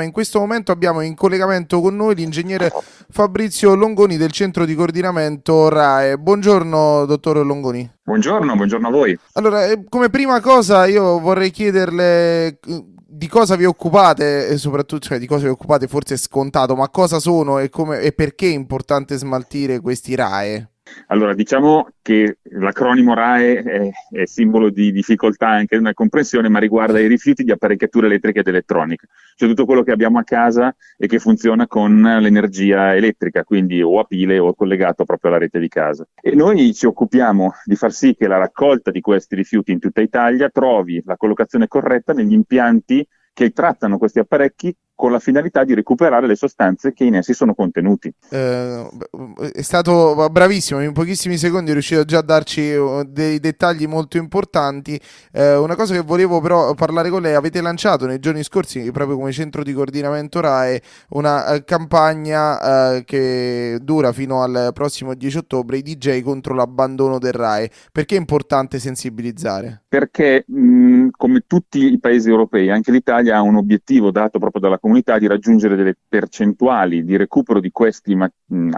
In questo momento abbiamo in collegamento con noi l'ingegnere Fabrizio Longoni del centro di coordinamento RAE. Buongiorno, dottor Longoni. Buongiorno, buongiorno a voi. Allora, eh, come prima cosa io vorrei chiederle eh, di cosa vi occupate e soprattutto cioè, di cosa vi occupate forse è scontato, ma cosa sono e, come, e perché è importante smaltire questi RAE? Allora, diciamo che l'acronimo RAE è, è, simbolo di difficoltà anche nella comprensione, ma riguarda i rifiuti di apparecchiature elettriche ed elettroniche, cioè tutto quello che abbiamo a casa e che funziona con l'energia elettrica, quindi o a pile o collegato proprio alla rete di casa. E noi ci occupiamo di far sì che la raccolta di questi rifiuti in tutta Italia trovi la collocazione corretta negli impianti che trattano questi apparecchi con la finalità di recuperare le sostanze che in essi sono contenuti. Eh, è stato bravissimo, in pochissimi secondi è riuscito già a darci uh, dei dettagli molto importanti. Eh, una cosa che volevo però parlare con lei, avete lanciato nei giorni scorsi, proprio come centro di coordinamento RAE, una uh, campagna uh, che dura fino al prossimo 10 ottobre, i DJ contro l'abbandono del RAE. Perché è importante sensibilizzare? Perché mh, come tutti i paesi europei, anche l'Italia ha un obiettivo dato proprio dalla comunità di raggiungere delle percentuali di recupero di questi ma- mh,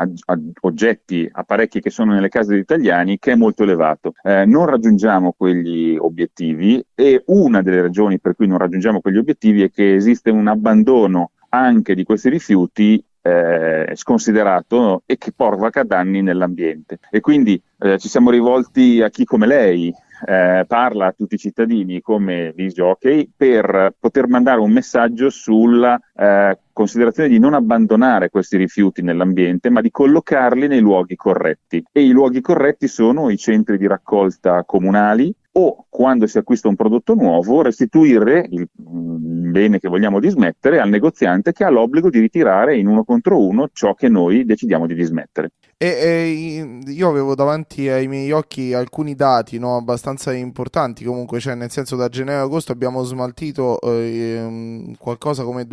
oggetti, apparecchi che sono nelle case degli italiani che è molto elevato. Eh, non raggiungiamo quegli obiettivi e una delle ragioni per cui non raggiungiamo quegli obiettivi è che esiste un abbandono anche di questi rifiuti eh, sconsiderato e che provoca danni nell'ambiente. E quindi eh, ci siamo rivolti a chi come lei, eh, parla a tutti i cittadini come disc jockey per poter mandare un messaggio sulla eh, considerazione di non abbandonare questi rifiuti nell'ambiente, ma di collocarli nei luoghi corretti. E i luoghi corretti sono i centri di raccolta comunali o quando si acquista un prodotto nuovo restituire il bene che vogliamo dismettere al negoziante che ha l'obbligo di ritirare in uno contro uno ciò che noi decidiamo di dismettere. E, e, io avevo davanti ai miei occhi alcuni dati no, abbastanza importanti, comunque, cioè nel senso da gennaio a agosto abbiamo smaltito eh, qualcosa come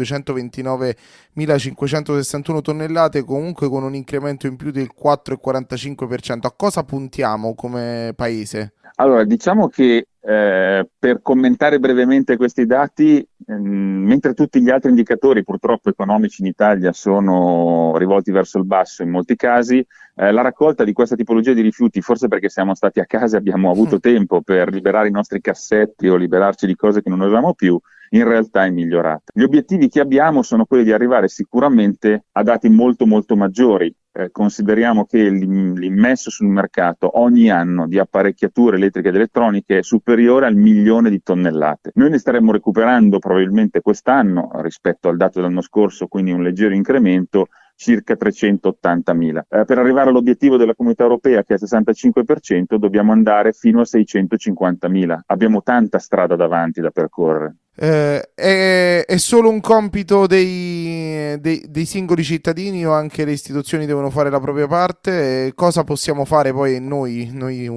229.561 tonnellate, comunque con un incremento in più del 4,45%. A cosa puntiamo come paese? Allora, diciamo che eh, per commentare brevemente questi dati, ehm, mentre tutti gli altri indicatori purtroppo economici in Italia sono rivolti verso il basso in molti casi, eh, la raccolta di questa tipologia di rifiuti, forse perché siamo stati a casa e abbiamo avuto mm. tempo per liberare i nostri cassetti o liberarci di cose che non usavamo più, in realtà è migliorata. Gli obiettivi che abbiamo sono quelli di arrivare sicuramente a dati molto molto maggiori eh, consideriamo che l'immesso sul mercato ogni anno di apparecchiature elettriche ed elettroniche è superiore al milione di tonnellate. Noi ne staremmo recuperando probabilmente quest'anno rispetto al dato dell'anno scorso, quindi un leggero incremento circa 380.000. Eh, per arrivare all'obiettivo della comunità europea che è il 65% dobbiamo andare fino a 650.000. Abbiamo tanta strada davanti da percorrere. Eh, è, è, solo un compito dei, dei, dei, singoli cittadini o anche le istituzioni devono fare la propria parte? cosa possiamo fare poi noi, noi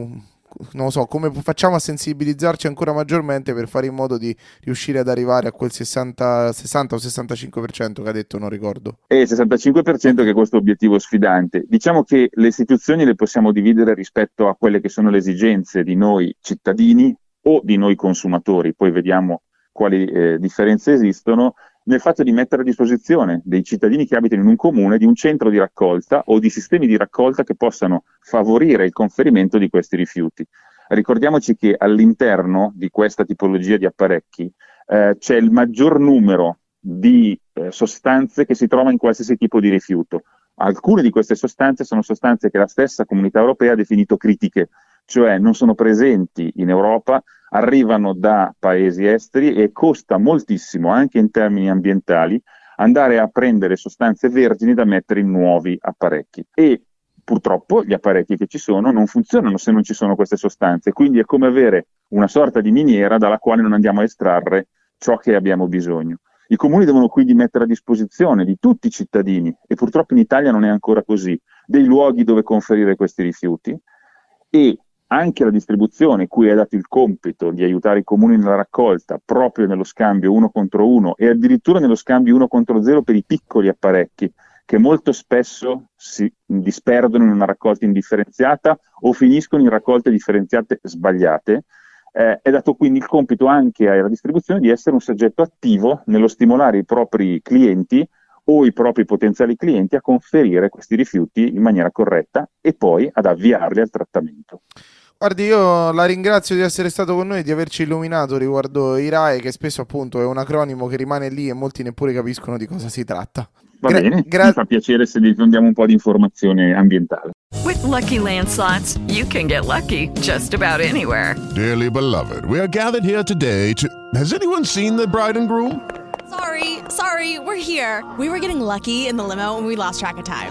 non so, come facciamo a sensibilizzarci ancora maggiormente per fare in modo di riuscire ad arrivare a quel 60, 60 o 65% che ha detto, non ricordo. Il 65% che è questo obiettivo sfidante. Diciamo che le istituzioni le possiamo dividere rispetto a quelle che sono le esigenze di noi cittadini o di noi consumatori, poi vediamo quali eh, differenze esistono, nel fatto di mettere a disposizione dei cittadini che abitano in un comune di un centro di raccolta o di sistemi di raccolta che possano favorire il conferimento di questi rifiuti. Ricordiamoci che all'interno di questa tipologia di apparecchi eh, c'è il maggior numero di eh, sostanze che si trova in qualsiasi tipo di rifiuto. Alcune di queste sostanze sono sostanze che la stessa comunità europea ha definito critiche, cioè non sono presenti in Europa, arrivano da paesi esteri e costa moltissimo anche in termini ambientali andare a prendere sostanze vergini da mettere in nuovi apparecchi. E purtroppo gli apparecchi che ci sono non funzionano se non ci sono queste sostanze, quindi è come avere una sorta di miniera dalla quale non andiamo a estrarre ciò che abbiamo bisogno. I comuni devono quindi mettere a disposizione di tutti i cittadini, e purtroppo in Italia non è ancora così, dei luoghi dove conferire questi rifiuti e anche la distribuzione, cui è dato il compito di aiutare i comuni nella raccolta proprio nello scambio uno contro uno e addirittura nello scambio uno contro zero per i piccoli apparecchi che molto spesso si disperdono in una raccolta indifferenziata o finiscono in raccolte differenziate sbagliate. Eh, è dato quindi il compito anche alla distribuzione di essere un soggetto attivo nello stimolare i propri clienti o i propri potenziali clienti a conferire questi rifiuti in maniera corretta e poi ad avviarli al trattamento. Guardi, io la ringrazio di essere stato con noi e di averci illuminato riguardo IRAE, che spesso appunto è un acronimo che rimane lì e molti neppure capiscono di cosa si tratta. Va Gra- bene, gra- mi fa piacere se diffondiamo un po' di informazione ambientale. With lucky landslots, you can get lucky just about anywhere. Dearly beloved, we are gathered here today to. Has anyone seen the bride and groom? Sorry, sorry, we're here. We were getting lucky in the limo and we lost track of time.